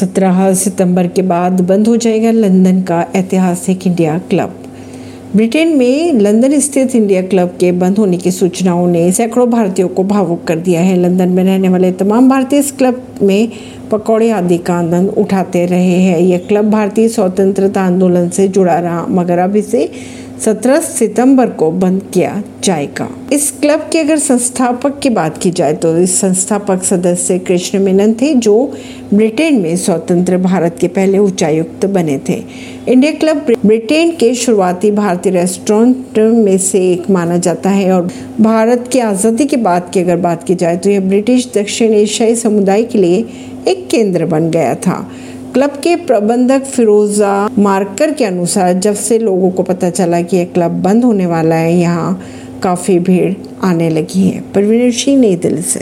सत्रह सितंबर के बाद बंद हो जाएगा लंदन का ऐतिहासिक इंडिया क्लब। ब्रिटेन में लंदन स्थित इंडिया क्लब के बंद होने की सूचनाओं ने सैकड़ों भारतीयों को भावुक कर दिया है। लंदन में रहने वाले तमाम भारतीय इस क्लब में पकौड़े आदि का आनंद उठाते रहे हैं। यह क्लब भारतीय स्वतंत्रता आंदोलन से जुड़ा रहा, मगर अब इसे 17 सितंबर को बंद किया जाएगा। इस क्लब के अगर संस्थापक की बात की जाए तो इस संस्थापक सदस्य कृष्ण मेनन थे, जो ब्रिटेन में स्वतंत्र भारत के पहले उच्चायुक्त बने थे। इंडिया क्लब ब्रिटेन के शुरुआती भारतीय रेस्टोरेंट में से एक माना जाता है और भारत की आज़ादी के बाद की अगर बात की जाए तो यह ब्रिटिश दक्षिण एशियाई समुदाय के लिए एक केंद्र बन गया था। क्लब के प्रबंधक फिरोजा मार्कर के अनुसार जब से लोगों को पता चला कि यह क्लब बंद होने वाला है, यहाँ काफ़ी भीड़ आने लगी है। परवीन सिंह, नई दिल्ली से।